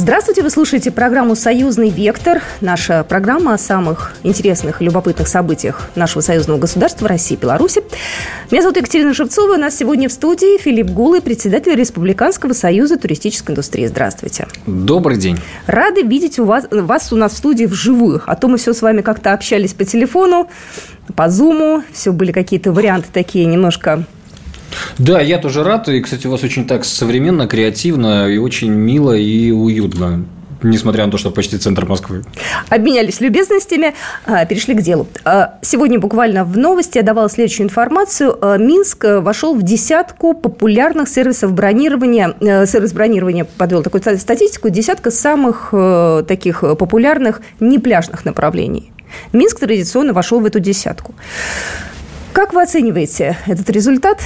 Здравствуйте, вы слушаете программу «Союзный вектор». Наша программа о самых интересных и любопытных событиях нашего союзного государства России и Беларуси. Меня зовут Екатерина Шевцова. У нас сегодня в студии Филипп Гулы, председатель Республиканского союза туристической индустрии. Здравствуйте. Добрый день. Рады видеть у вас, вас у нас в студии вживую. А то мы все с вами как-то общались по телефону, по зуму. Все были какие-то варианты такие немножко да, я тоже рад. И, кстати, у вас очень так современно, креативно и очень мило и уютно несмотря на то, что почти центр Москвы. Обменялись любезностями, а, перешли к делу. А, сегодня буквально в новости я давала следующую информацию. А, Минск вошел в десятку популярных сервисов бронирования. Сервис бронирования подвел такую статистику. Десятка самых таких популярных непляжных направлений. Минск традиционно вошел в эту десятку. Как вы оцениваете этот результат?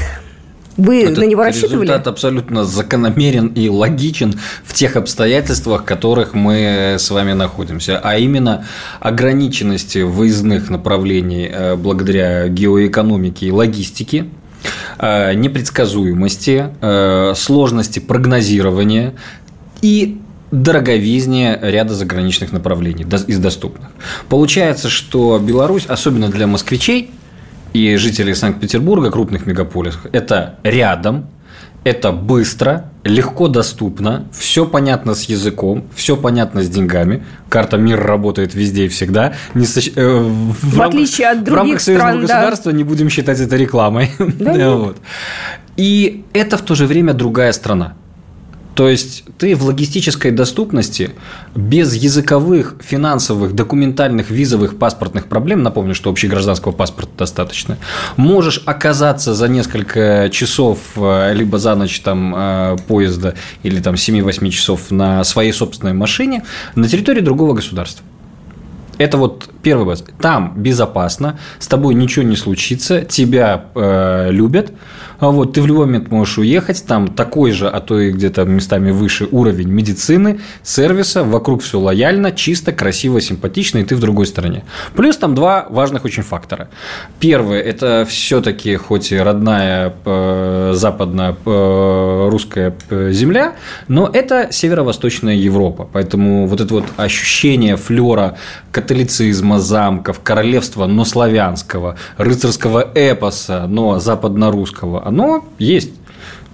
Вы Этот на него рассчитывали? Результат абсолютно закономерен и логичен в тех обстоятельствах, в которых мы с вами находимся, а именно ограниченности выездных направлений э, благодаря геоэкономике и логистике, э, непредсказуемости, э, сложности прогнозирования и дороговизне ряда заграничных направлений из доступных. Получается, что Беларусь, особенно для москвичей, и жителей Санкт-Петербурга, крупных мегаполисов, это рядом, это быстро, легко доступно, все понятно с языком, все понятно с деньгами. Карта мира работает везде и всегда. Не со... э, в, в рамках, отличие от других в рамках союзного стран, государства да. не будем считать это рекламой. Да, вот. И это в то же время другая страна. То есть ты в логистической доступности без языковых, финансовых, документальных, визовых, паспортных проблем, напомню, что общегражданского паспорта достаточно, можешь оказаться за несколько часов э, либо за ночь там э, поезда или там 7-8 часов на своей собственной машине на территории другого государства. Это вот первый база. Там безопасно, с тобой ничего не случится, тебя э, любят, а вот ты в любой момент можешь уехать, там такой же, а то и где-то местами выше уровень медицины, сервиса, вокруг все лояльно, чисто, красиво, симпатично, и ты в другой стране. Плюс там два важных очень фактора. Первое – это все-таки хоть и родная э, западная э, русская э, земля, но это северо-восточная Европа, поэтому вот это вот ощущение флера католицизма, замков, королевства, но славянского, рыцарского эпоса, но западно-русского, оно есть.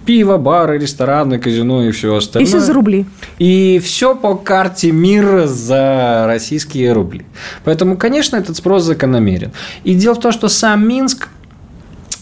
Пиво, бары, рестораны, казино и все остальное. И все за рубли. И все по карте мира за российские рубли. Поэтому, конечно, этот спрос закономерен. И дело в том, что сам Минск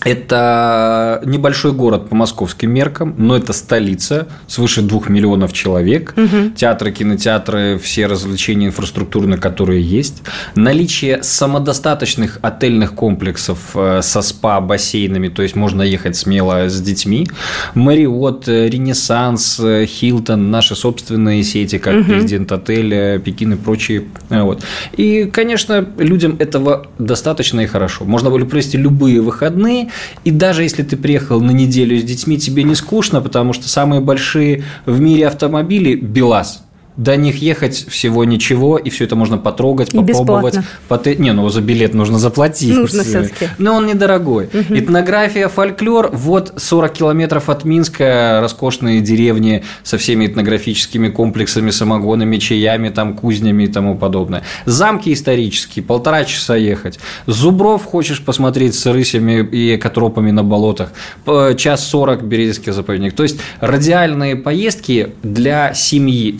это небольшой город по московским меркам, но это столица, свыше двух миллионов человек. Угу. Театры, кинотеатры, все развлечения инфраструктурные, которые есть. Наличие самодостаточных отельных комплексов э, со спа, бассейнами, то есть можно ехать смело с детьми. Мариот, э, Ренессанс, э, Хилтон, наши собственные сети, как угу. Президент Отель, Пекин и прочие. Вот. И, конечно, людям этого достаточно и хорошо. Можно было провести любые выходные, и даже если ты приехал на неделю с детьми, тебе не скучно, потому что самые большие в мире автомобили – БелАЗ – до них ехать всего ничего, и все это можно потрогать, попробовать. Поте... Не, ну за билет нужно заплатить. Нужно все-таки. Но он недорогой. Угу. Этнография, фольклор. Вот 40 километров от Минска роскошные деревни со всеми этнографическими комплексами, самогонами, чаями, там, кузнями и тому подобное. Замки исторические, полтора часа ехать. Зубров хочешь посмотреть с рысями и экотропами на болотах. Час сорок Березский заповедник. То есть радиальные поездки для семьи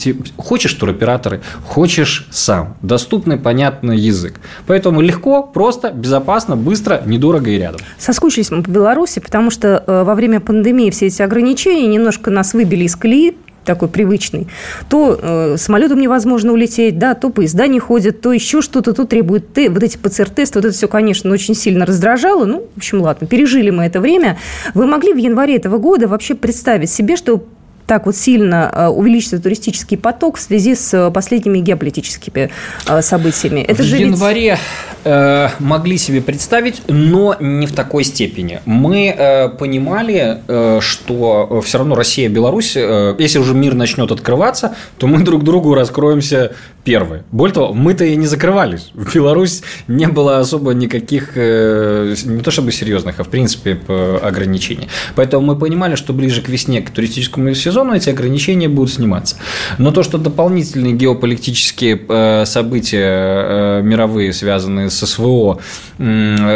Хочешь туроператоры, хочешь сам. Доступный, понятный язык. Поэтому легко, просто, безопасно, быстро, недорого и рядом. Соскучились мы по Беларуси, потому что э, во время пандемии все эти ограничения немножко нас выбили из колеи, такой привычный, то э, самолетом невозможно улететь, да, то поезда не ходят, то еще что-то, то требует те, вот эти ПЦР-тесты, вот это все, конечно, очень сильно раздражало. Ну, в общем, ладно, пережили мы это время. Вы могли в январе этого года вообще представить себе, что так вот сильно э, увеличится туристический поток в связи с э, последними геополитическими э, событиями. Это в же январе ведь... могли себе представить, но не в такой степени. Мы понимали, что все равно Россия, Беларусь, если уже мир начнет открываться, то мы друг другу раскроемся первые. Более того, мы-то и не закрывались. В Беларусь не было особо никаких, э, не то чтобы серьезных, а в принципе ограничений. Поэтому мы понимали, что ближе к весне, к туристическому сезону эти ограничения будут сниматься. Но то, что дополнительные геополитические э, события мировые, связанные с СВО,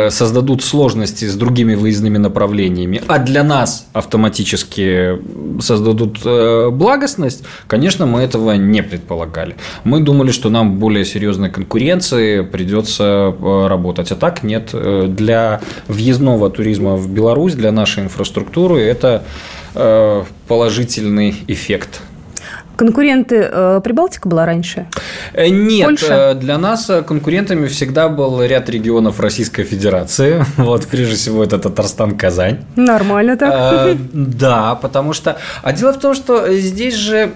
создадут сложности с другими выездными направлениями, а для нас автоматически создадут благостность, конечно, мы этого не предполагали. Мы думали, что нам более серьезной конкуренции придется э, работать. А так нет. Э, для въездного туризма в Беларусь, для нашей инфраструктуры это э, положительный эффект Конкуренты э, Прибалтика была раньше? Э, нет, Польша? Э, для нас конкурентами всегда был ряд регионов Российской Федерации. Вот, прежде всего, это Татарстан, Казань. Нормально так. А, да, потому что... А дело в том, что здесь же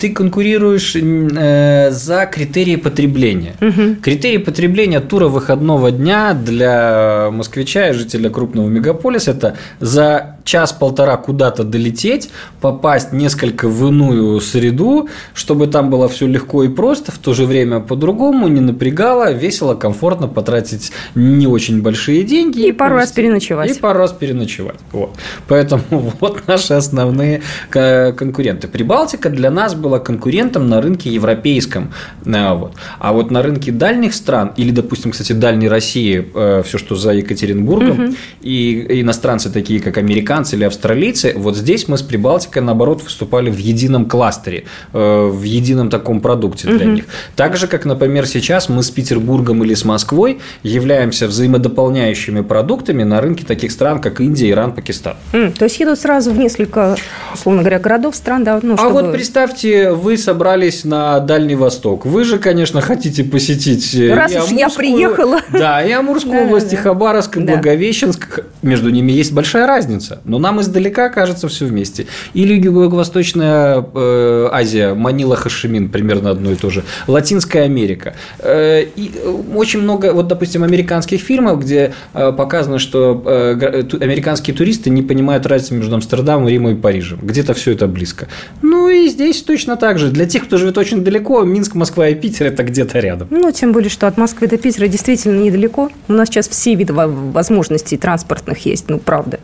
ты конкурируешь за критерии потребления. Угу. Критерии потребления тура выходного дня для москвича и жителя крупного мегаполиса – это за час-полтора куда-то долететь, попасть несколько в иную среду, чтобы там было все легко и просто, в то же время по-другому, не напрягало, весело, комфортно потратить не очень большие деньги. И, и пару раз переночевать. И пару раз переночевать. Вот. Поэтому вот наши основные конкуренты. Прибалтика для нас была конкурентом на рынке европейском. Э, вот. А вот на рынке дальних стран, или, допустим, кстати, дальней России, э, все, что за Екатеринбургом, угу. и иностранцы такие, как американцы, американцы или австралийцы, вот здесь мы с Прибалтикой, наоборот, выступали в едином кластере, э, в едином таком продукте для угу. них. Так же, как, например, сейчас мы с Петербургом или с Москвой являемся взаимодополняющими продуктами на рынке таких стран, как Индия, Иран, Пакистан. Mm, то есть едут сразу в несколько, условно говоря, городов, стран, да? Ну, чтобы... А вот представьте, вы собрались на Дальний Восток. Вы же, конечно, хотите посетить э, Раз уж я приехала. Да, и Амурскую область, и Хабаровск, и Благовещенск. Между ними есть большая разница но нам издалека кажется все вместе. Или Юго-Восточная э, Азия, Манила, Хашимин, примерно одно и то же. Латинская Америка. Э, и очень много, вот, допустим, американских фильмов, где э, показано, что э, американские туристы не понимают разницы между Амстердамом, Римом и Парижем. Где-то все это близко. Ну и здесь точно так же. Для тех, кто живет очень далеко, Минск, Москва и Питер – это где-то рядом. Ну, тем более, что от Москвы до Питера действительно недалеко. У нас сейчас все виды возможностей транспортных есть, ну, правда.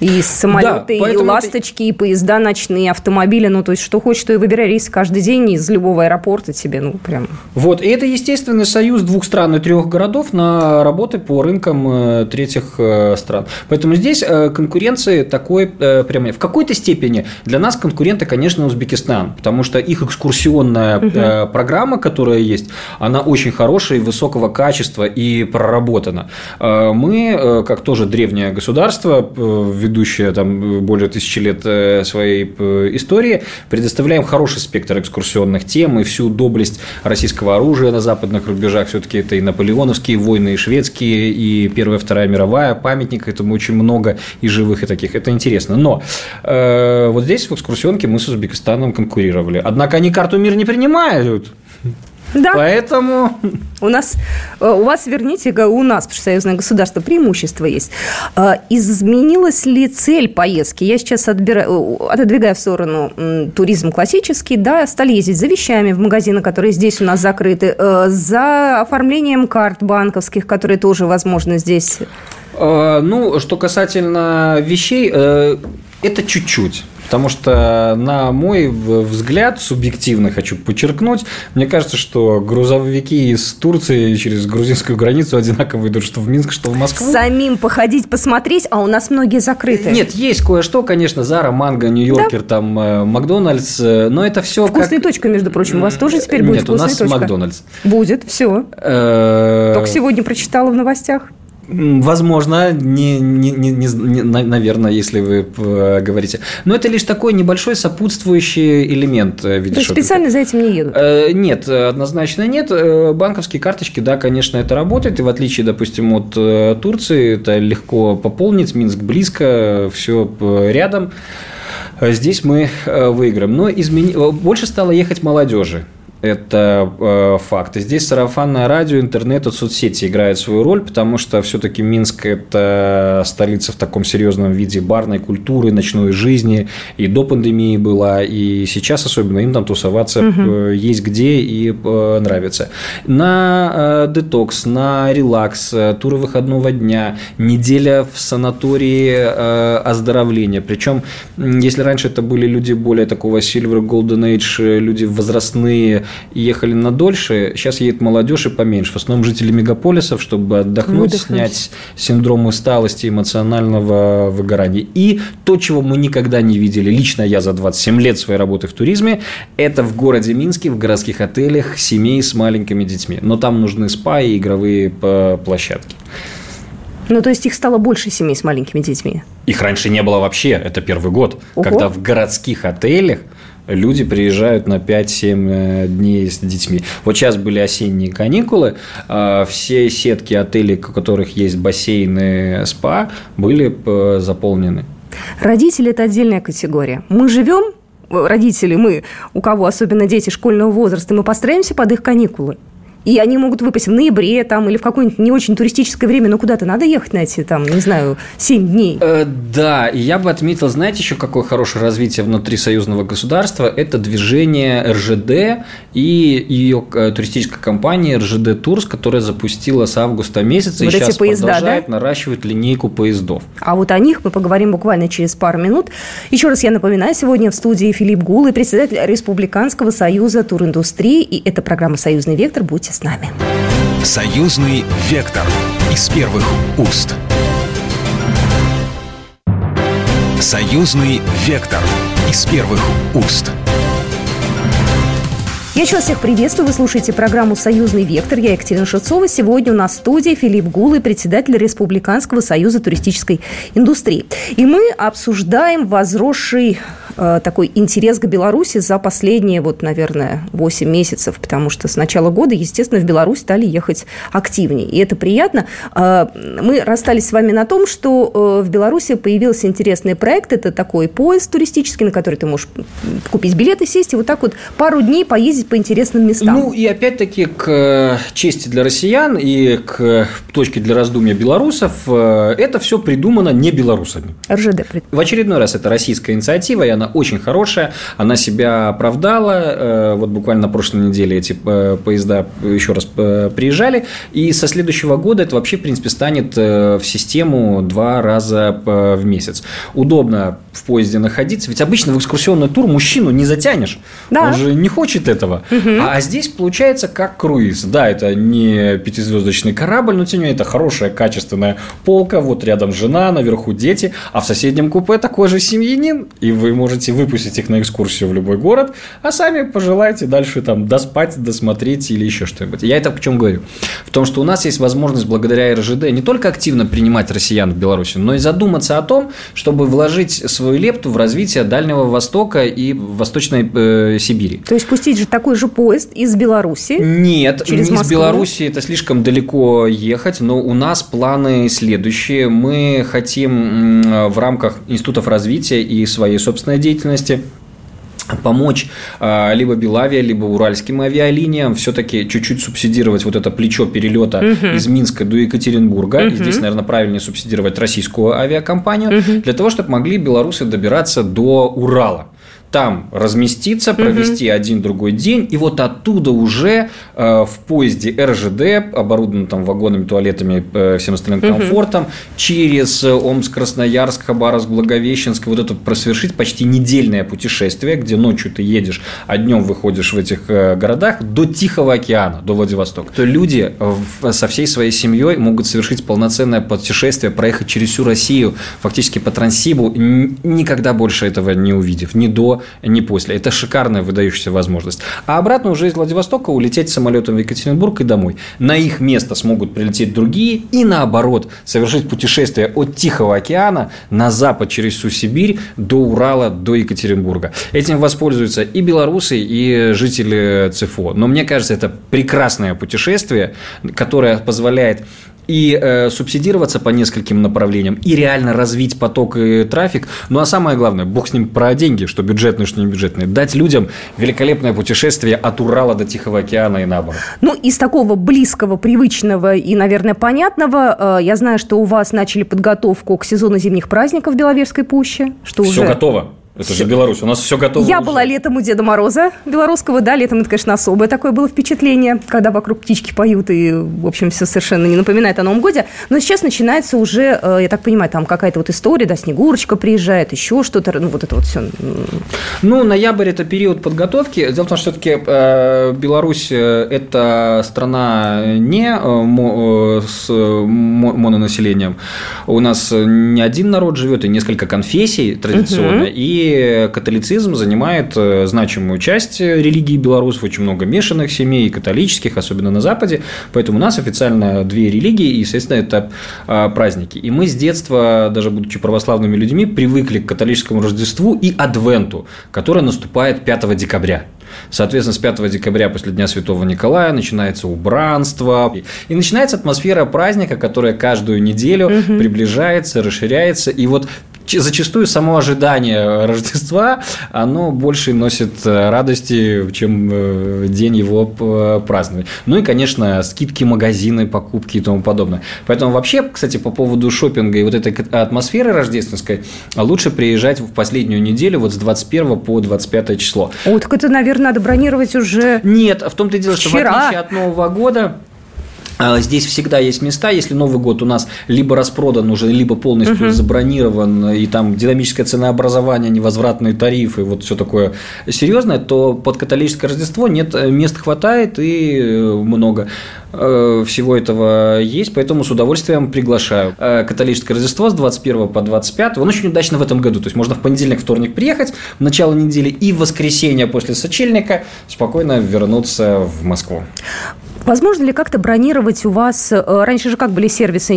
И самолеты, да, и ласточки, и поезда ночные, автомобили. Ну, то есть, что хочешь, то и выбирай рейс каждый день из любого аэропорта тебе, ну, прям. Вот, и это естественный союз двух стран и трех городов на работы по рынкам э, третьих э, стран. Поэтому здесь э, конкуренции такой прямо в какой-то степени для нас конкуренты, конечно, Узбекистан, потому что их экскурсионная угу. программа, которая есть, она очень хорошая, высокого качества и проработана. Мы, как тоже древнее государство, ведущая там более тысячи лет э, своей э, истории, предоставляем хороший спектр экскурсионных тем и всю доблесть российского оружия на западных рубежах. Все-таки это и наполеоновские войны, и шведские, и Первая, Вторая мировая, памятник этому очень много и живых, и таких. Это интересно. Но э, вот здесь в экскурсионке мы с Узбекистаном конкурировали. Однако они карту мир не принимают. Да. Поэтому... У нас, э, у вас, верните, у нас, союзное государство, преимущество есть. А, изменилась ли цель поездки? Я сейчас отбираю, э, отодвигаю в сторону туризм классический, да, стали ездить за вещами в магазины, которые здесь у нас закрыты, э, за оформлением карт банковских, которые тоже возможно здесь. Ну, что касательно вещей, это чуть-чуть. Потому что, на мой взгляд, субъективно хочу подчеркнуть, мне кажется, что грузовики из Турции через грузинскую границу одинаково идут, что в Минск, что в Москву. Самим походить, посмотреть, а у нас многие закрыты. Нет, есть кое-что, конечно, Зара, Манго, Нью-Йоркер, да? там э, Макдональдс, э, но это все Вкусная как... точка, между прочим, у вас тоже теперь будет Нет, у нас точка? Макдональдс. Будет, все. Э, Только сегодня прочитала в новостях. Возможно, не, не, не, не, наверное, если вы э, говорите. Но это лишь такой небольшой сопутствующий элемент э, видишь. То есть специально за этим не едут? Э, нет, однозначно нет. Банковские карточки, да, конечно, это работает. И в отличие, допустим, от Турции, это легко пополнить. Минск близко, все рядом. Здесь мы выиграем. Но измени... больше стало ехать молодежи. Это э, факт. И здесь сарафанное радио, интернет и соцсети играют свою роль, потому что все-таки Минск – это столица в таком серьезном виде барной культуры, ночной жизни. И до пандемии была, и сейчас особенно им там тусоваться угу. есть где и э, нравится. На э, детокс, на релакс, э, туры выходного дня, неделя в санатории э, оздоровления. Причем, если раньше это были люди более такого Silver Golden Age, люди возрастные, и ехали на дольше. Сейчас едет молодежь и поменьше. В основном жители мегаполисов, чтобы отдохнуть, Выдохнуть. снять синдром усталости, эмоционального выгорания. И то, чего мы никогда не видели, лично я за 27 лет своей работы в туризме, это в городе Минске, в городских отелях, семей с маленькими детьми. Но там нужны спа и игровые площадки. Ну, то есть их стало больше семей с маленькими детьми? Их раньше не было вообще. Это первый год, Ого. когда в городских отелях люди приезжают на 5-7 э, дней с детьми. Вот сейчас были осенние каникулы, а, все сетки отелей, у которых есть бассейны, спа, были э, заполнены. Родители – это отдельная категория. Мы живем, родители, мы, у кого особенно дети школьного возраста, мы постараемся под их каникулы и они могут выпасть в ноябре там, или в какое-нибудь не очень туристическое время, но куда-то надо ехать на эти, там, не знаю, 7 дней. Э, да, и я бы отметил, знаете, еще какое хорошее развитие внутри союзного государства – это движение РЖД и ее э, туристическая компания РЖД Турс, которая запустила с августа месяца вот и сейчас поезда, продолжает да? наращивать линейку поездов. А вот о них мы поговорим буквально через пару минут. Еще раз я напоминаю, сегодня в студии Филипп Гул и председатель Республиканского союза туриндустрии, и это программа «Союзный вектор». Будьте с нами. Союзный вектор из первых уст. Союзный вектор из первых уст. Я еще раз всех приветствую. Вы слушаете программу «Союзный вектор». Я Екатерина Шевцова. Сегодня у нас в студии Филипп Гулы, председатель Республиканского союза туристической индустрии. И мы обсуждаем возросший такой интерес к Беларуси за последние, вот, наверное, 8 месяцев, потому что с начала года, естественно, в Беларусь стали ехать активнее. И это приятно. Э, мы расстались с вами на том, что э, в Беларуси появился интересный проект. Это такой поезд туристический, на который ты можешь купить билеты, сесть и вот так вот пару дней поездить по интересным местам. Ну, и опять-таки к чести для россиян и к точке для раздумья белорусов, это все придумано не белорусами. РЖД. В очередной раз это российская инициатива, и она она очень хорошая, она себя оправдала. Э, вот буквально на прошлой неделе эти э, поезда еще раз э, приезжали, и со следующего года это вообще, в принципе, станет в систему два раза в месяц. Удобно в поезде находиться, ведь обычно в экскурсионный тур мужчину не затянешь, да. он же не хочет этого. Угу. А здесь получается как круиз. Да, это не пятизвездочный корабль, но тем не менее это хорошая, качественная полка, вот рядом жена, наверху дети, а в соседнем купе такой же семьянин, и вы можете можете выпустить их на экскурсию в любой город, а сами пожелаете дальше там доспать, досмотреть или еще что-нибудь. Я это почему говорю? В том, что у нас есть возможность благодаря РЖД не только активно принимать россиян в Беларуси, но и задуматься о том, чтобы вложить свою лепту в развитие Дальнего Востока и Восточной э, Сибири. То есть пустить же такой же поезд из Беларуси? Нет, через из Беларуси это слишком далеко ехать, но у нас планы следующие. Мы хотим в рамках институтов развития и своей собственной деятельности помочь а, либо Белавия, либо уральским авиалиниям все-таки чуть-чуть субсидировать вот это плечо перелета угу. из Минска до Екатеринбурга. Угу. И здесь, наверное, правильнее субсидировать российскую авиакомпанию угу. для того, чтобы могли белорусы добираться до Урала там разместиться, провести угу. один другой день, и вот оттуда уже э, в поезде РЖД, оборудованном там вагонами, туалетами, э, всем остальным угу. комфортом, через Омск, Красноярск, Хабаровск, Благовещенск, вот это просвершить почти недельное путешествие, где ночью ты едешь, а днем выходишь в этих э, городах до Тихого океана, до Владивостока. То люди в, со всей своей семьей могут совершить полноценное путешествие, проехать через всю Россию, фактически по Транссибу, никогда больше этого не увидев, ни до не после. Это шикарная выдающаяся возможность. А обратно уже из Владивостока улететь самолетом в Екатеринбург и домой. На их место смогут прилететь другие и наоборот совершить путешествие от Тихого океана на запад через всю Сибирь до Урала, до Екатеринбурга. Этим воспользуются и белорусы, и жители ЦФО. Но мне кажется, это прекрасное путешествие, которое позволяет и э, субсидироваться по нескольким направлениям, и реально развить поток и трафик. Ну а самое главное, бог с ним про деньги, что бюджетные, что не бюджетные, дать людям великолепное путешествие от Урала до Тихого океана и наоборот. Ну, из такого близкого, привычного и, наверное, понятного, э, я знаю, что у вас начали подготовку к сезону зимних праздников в Беловежской пуще. Что Все уже... готово. Это же Беларусь, у нас все готово. Я уже. была летом у Деда Мороза белорусского, да, летом это, конечно, особое такое было впечатление, когда вокруг птички поют, и, в общем, все совершенно не напоминает о Новом Годе. Но сейчас начинается уже, э, я так понимаю, там какая-то вот история, да, Снегурочка приезжает, еще что-то, ну, вот это вот все. Ну, ноябрь – это период подготовки. Дело в том, что все-таки э, Беларусь – это страна не э, с мононаселением. У нас не один народ живет, и несколько конфессий традиционно, угу. и католицизм занимает э, значимую часть религии белорусов, очень много мешанных семей, католических, особенно на Западе, поэтому у нас официально две религии, и, естественно, это а, праздники. И мы с детства, даже будучи православными людьми, привыкли к католическому Рождеству и Адвенту, который наступает 5 декабря. Соответственно, с 5 декабря после Дня Святого Николая начинается убранство. И начинается атмосфера праздника, которая каждую неделю угу. приближается, расширяется. И вот зачастую само ожидание Рождества, оно больше носит э, радости, чем э, день его празднования. Ну и, конечно, скидки, магазины, покупки и тому подобное. Поэтому вообще, кстати, по поводу шопинга и вот этой атмосферы рождественской, лучше приезжать в последнюю неделю вот с 21 по 25 число. О, так это, наверное, надо бронировать уже Нет, в том-то и дело, что в отличие от Нового года, а, здесь всегда есть места, если Новый год у нас либо распродан уже, либо полностью uh-huh. забронирован, и там динамическое ценообразование, невозвратные тарифы, вот все такое серьезное, то под католическое Рождество нет, э, мест хватает и э, много э, всего этого есть, поэтому с удовольствием приглашаю. Католическое Рождество с 21 по 25, он очень удачно в этом году, то есть можно в понедельник, вторник приехать, в начало недели и в воскресенье после сочельника спокойно вернуться в Москву. Возможно ли как-то бронировать у вас... Э, раньше же как были сервисы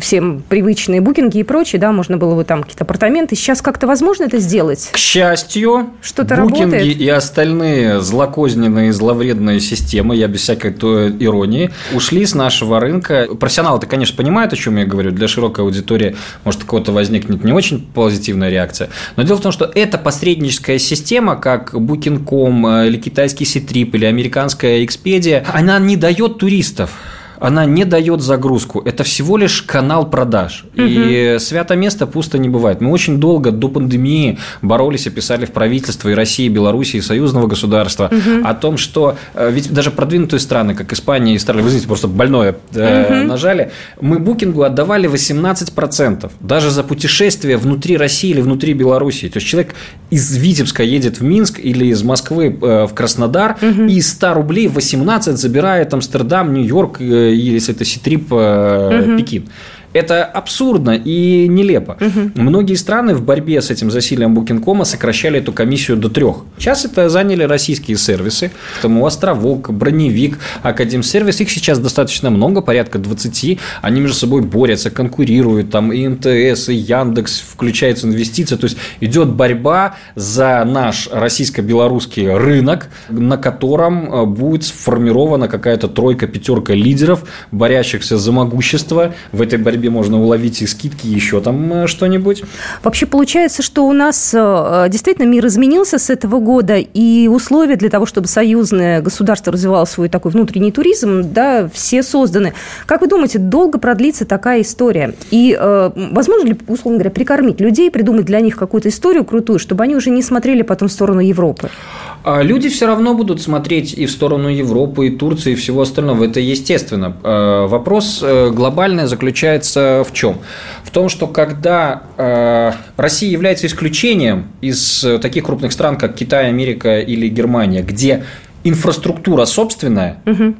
всем привычные, букинги и прочее, да, можно было вот там какие-то апартаменты. Сейчас как-то возможно это сделать? К счастью, что-то букинги работает? и остальные злокозненные, зловредные системы, я без всякой иронии, ушли с нашего рынка. Профессионалы-то, конечно, понимают, о чем я говорю. Для широкой аудитории, может, у кого-то возникнет не очень позитивная реакция. Но дело в том, что эта посредническая система, как Booking.com э, или китайский Ситрип или американская Expedia, она не дает туристов она не дает загрузку. Это всего лишь канал продаж. Угу. И свято место пусто не бывает. Мы очень долго до пандемии боролись и писали в правительство и России, и Беларуси, и союзного государства угу. о том, что э, ведь даже продвинутые страны, как Испания и Австралия, вы знаете, просто больное э, угу. нажали, мы букингу отдавали 18%. Даже за путешествие внутри России или внутри Беларуси. То есть человек из Витебска едет в Минск или из Москвы э, в Краснодар угу. и из 100 рублей 18 забирает Амстердам, Нью-Йорк э, если это Ситрип угу. Пекин. Это абсурдно и нелепо. Угу. Многие страны в борьбе с этим засилием Booking.com сокращали эту комиссию до трех. Сейчас это заняли российские сервисы. Тому Островок, Броневик, Академсервис. Их сейчас достаточно много, порядка 20. Они между собой борются, конкурируют. Там и МТС, и Яндекс, включаются инвестиции. То есть идет борьба за наш российско-белорусский рынок, на котором э, будет сформирована какая-то тройка, пятерка лидеров, борящихся за могущество в этой борьбе себе можно уловить и скидки, еще там э, что-нибудь. Вообще получается, что у нас э, действительно мир изменился с этого года, и условия для того, чтобы союзное государство развивало свой такой внутренний туризм, да, все созданы. Как вы думаете, долго продлится такая история? И э, возможно ли, условно говоря, прикормить людей, придумать для них какую-то историю крутую, чтобы они уже не смотрели потом в сторону Европы? А люди все равно будут смотреть и в сторону Европы, и Турции, и всего остального. Это естественно. Вопрос глобальный заключается заключается в чем? В том, что когда э, Россия является исключением из таких крупных стран, как Китай, Америка или Германия, где инфраструктура собственная, угу.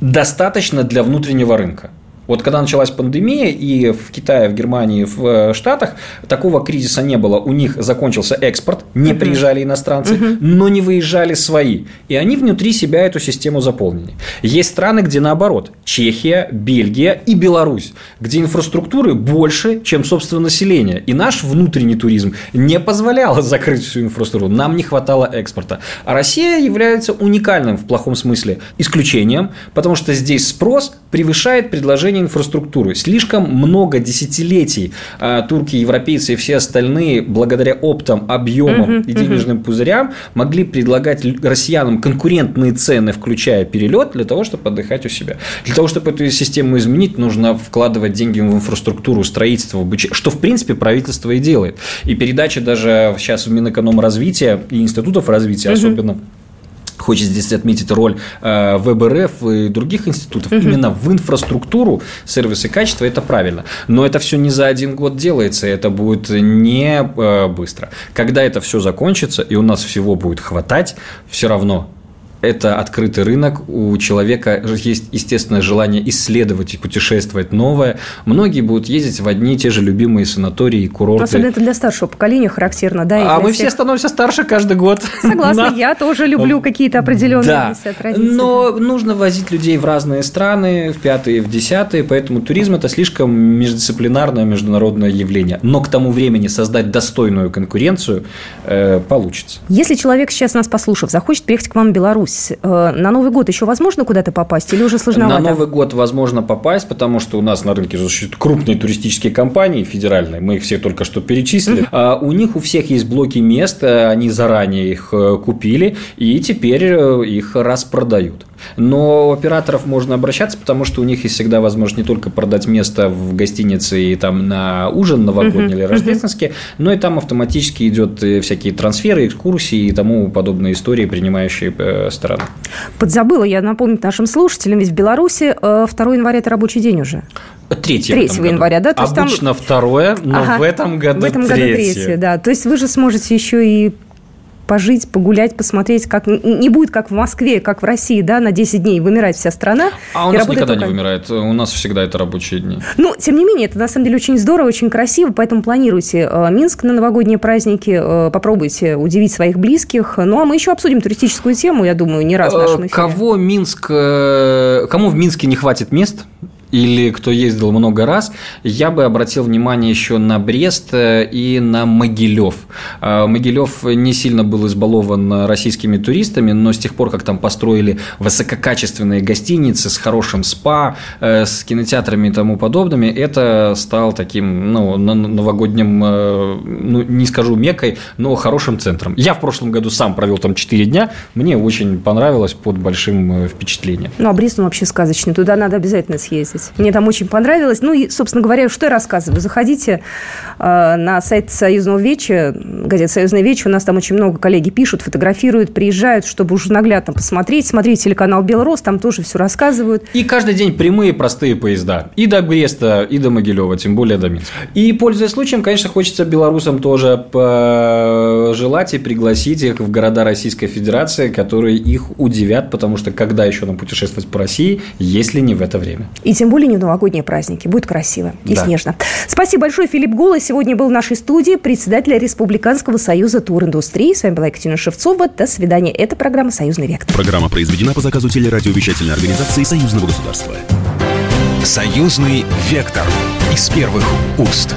достаточно для внутреннего рынка. Вот когда началась пандемия, и в Китае, в Германии, в э, Штатах такого кризиса не было. У них закончился экспорт, не угу. приезжали иностранцы, угу. но не выезжали свои. И они внутри себя эту систему заполнили. Есть страны, где наоборот. Чехия, Бельгия и Беларусь, где инфраструктуры больше, чем, собственно, население. И наш внутренний туризм не позволял закрыть всю инфраструктуру. Нам не хватало экспорта. А Россия является уникальным в плохом смысле исключением, потому что здесь спрос превышает предложение инфраструктуры. Слишком много десятилетий а, турки, европейцы и все остальные, благодаря оптам, объемам угу, и денежным угу. пузырям, могли предлагать россиянам конкурентные цены, включая перелет, для того, чтобы отдыхать у себя. Для того, чтобы эту систему изменить, нужно вкладывать деньги в инфраструктуру, строительство, что, в принципе, правительство и делает. И передача даже сейчас в Минэкономразвития и институтов развития угу. особенно Хочется здесь отметить роль э, ВБРФ и других институтов угу. именно в инфраструктуру, сервисы качества, это правильно. Но это все не за один год делается, это будет не э, быстро. Когда это все закончится, и у нас всего будет хватать, все равно это открытый рынок, у человека есть естественное желание исследовать и путешествовать новое. Многие будут ездить в одни и те же любимые санатории и курорты. Особенно это для старшего поколения характерно, да? А мы всех... все становимся старше каждый год. Согласна, я тоже люблю какие-то определенные да. Но нужно возить людей в разные страны, в пятые, в десятые, поэтому туризм – это слишком междисциплинарное международное явление. Но к тому времени создать достойную конкуренцию э, получится. Если человек сейчас нас послушав, захочет приехать к вам в Беларусь, Беларусь. Э, на Новый год еще возможно куда-то попасть или уже сложновато? На Новый год возможно попасть, потому что у нас на рынке существуют крупные туристические компании федеральные, мы их все только что перечислили. А у них у всех есть блоки мест, э, они заранее их э, купили и теперь их распродают. Но у операторов можно обращаться, потому что у них есть всегда возможность не только продать место в гостинице и там на ужин новогодний или рождественский, но и там автоматически идет всякие трансферы, экскурсии и тому подобные истории, принимающие стороны. Подзабыла я напомнить нашим слушателям, ведь в Беларуси 2 э, января – это рабочий день уже. 3, 3 января, да? То Обычно там... второе, но ага. в этом году В этом году третье, да. То есть вы же сможете еще и пожить, погулять, посмотреть, как не будет как в Москве, как в России, да, на 10 дней вымирает вся страна. А у нас никогда только... не вымирает, у нас всегда это рабочие дни. Ну, тем не менее, это на самом деле очень здорово, очень красиво, поэтому планируйте э, Минск на новогодние праздники, э, попробуйте удивить своих близких. Ну, а мы еще обсудим туристическую тему, я думаю, не раз в нашем э, эфире. Кого Минск, кому в Минске не хватит мест, или кто ездил много раз, я бы обратил внимание еще на Брест э, и на Могилев. А, Могилев не сильно был избалован российскими туристами, но с тех пор, как там построили высококачественные гостиницы с хорошим спа, э, с кинотеатрами и тому подобными, это стал таким ну, новогодним, э, ну, не скажу мекой, но хорошим центром. Я в прошлом году сам провел там 4 дня, мне очень понравилось под большим впечатлением. Ну, а Брест, он вообще сказочный, туда надо обязательно съездить работать. Мне там очень понравилось. Ну и, собственно говоря, что я рассказываю. Заходите э, на сайт Союзного Веча, газета Союзная Веч. У нас там очень много коллеги пишут, фотографируют, приезжают, чтобы уже наглядно посмотреть. Смотрите телеканал «Белрос», там тоже все рассказывают. И каждый день прямые простые поезда. И до Бреста, и до Могилева, тем более до Минска. И, пользуясь случаем, конечно, хочется белорусам тоже пожелать и пригласить их в города Российской Федерации, которые их удивят, потому что когда еще нам путешествовать по России, если не в это время. И тем более не в новогодние праздники. Будет красиво и да. снежно. Спасибо большое. Филипп Голос сегодня был в нашей студии, председатель Республиканского союза туриндустрии. С вами была Екатерина Шевцова. До свидания. Это программа «Союзный вектор». Программа произведена по заказу телерадиовещательной организации Союзного государства. «Союзный вектор» из первых уст.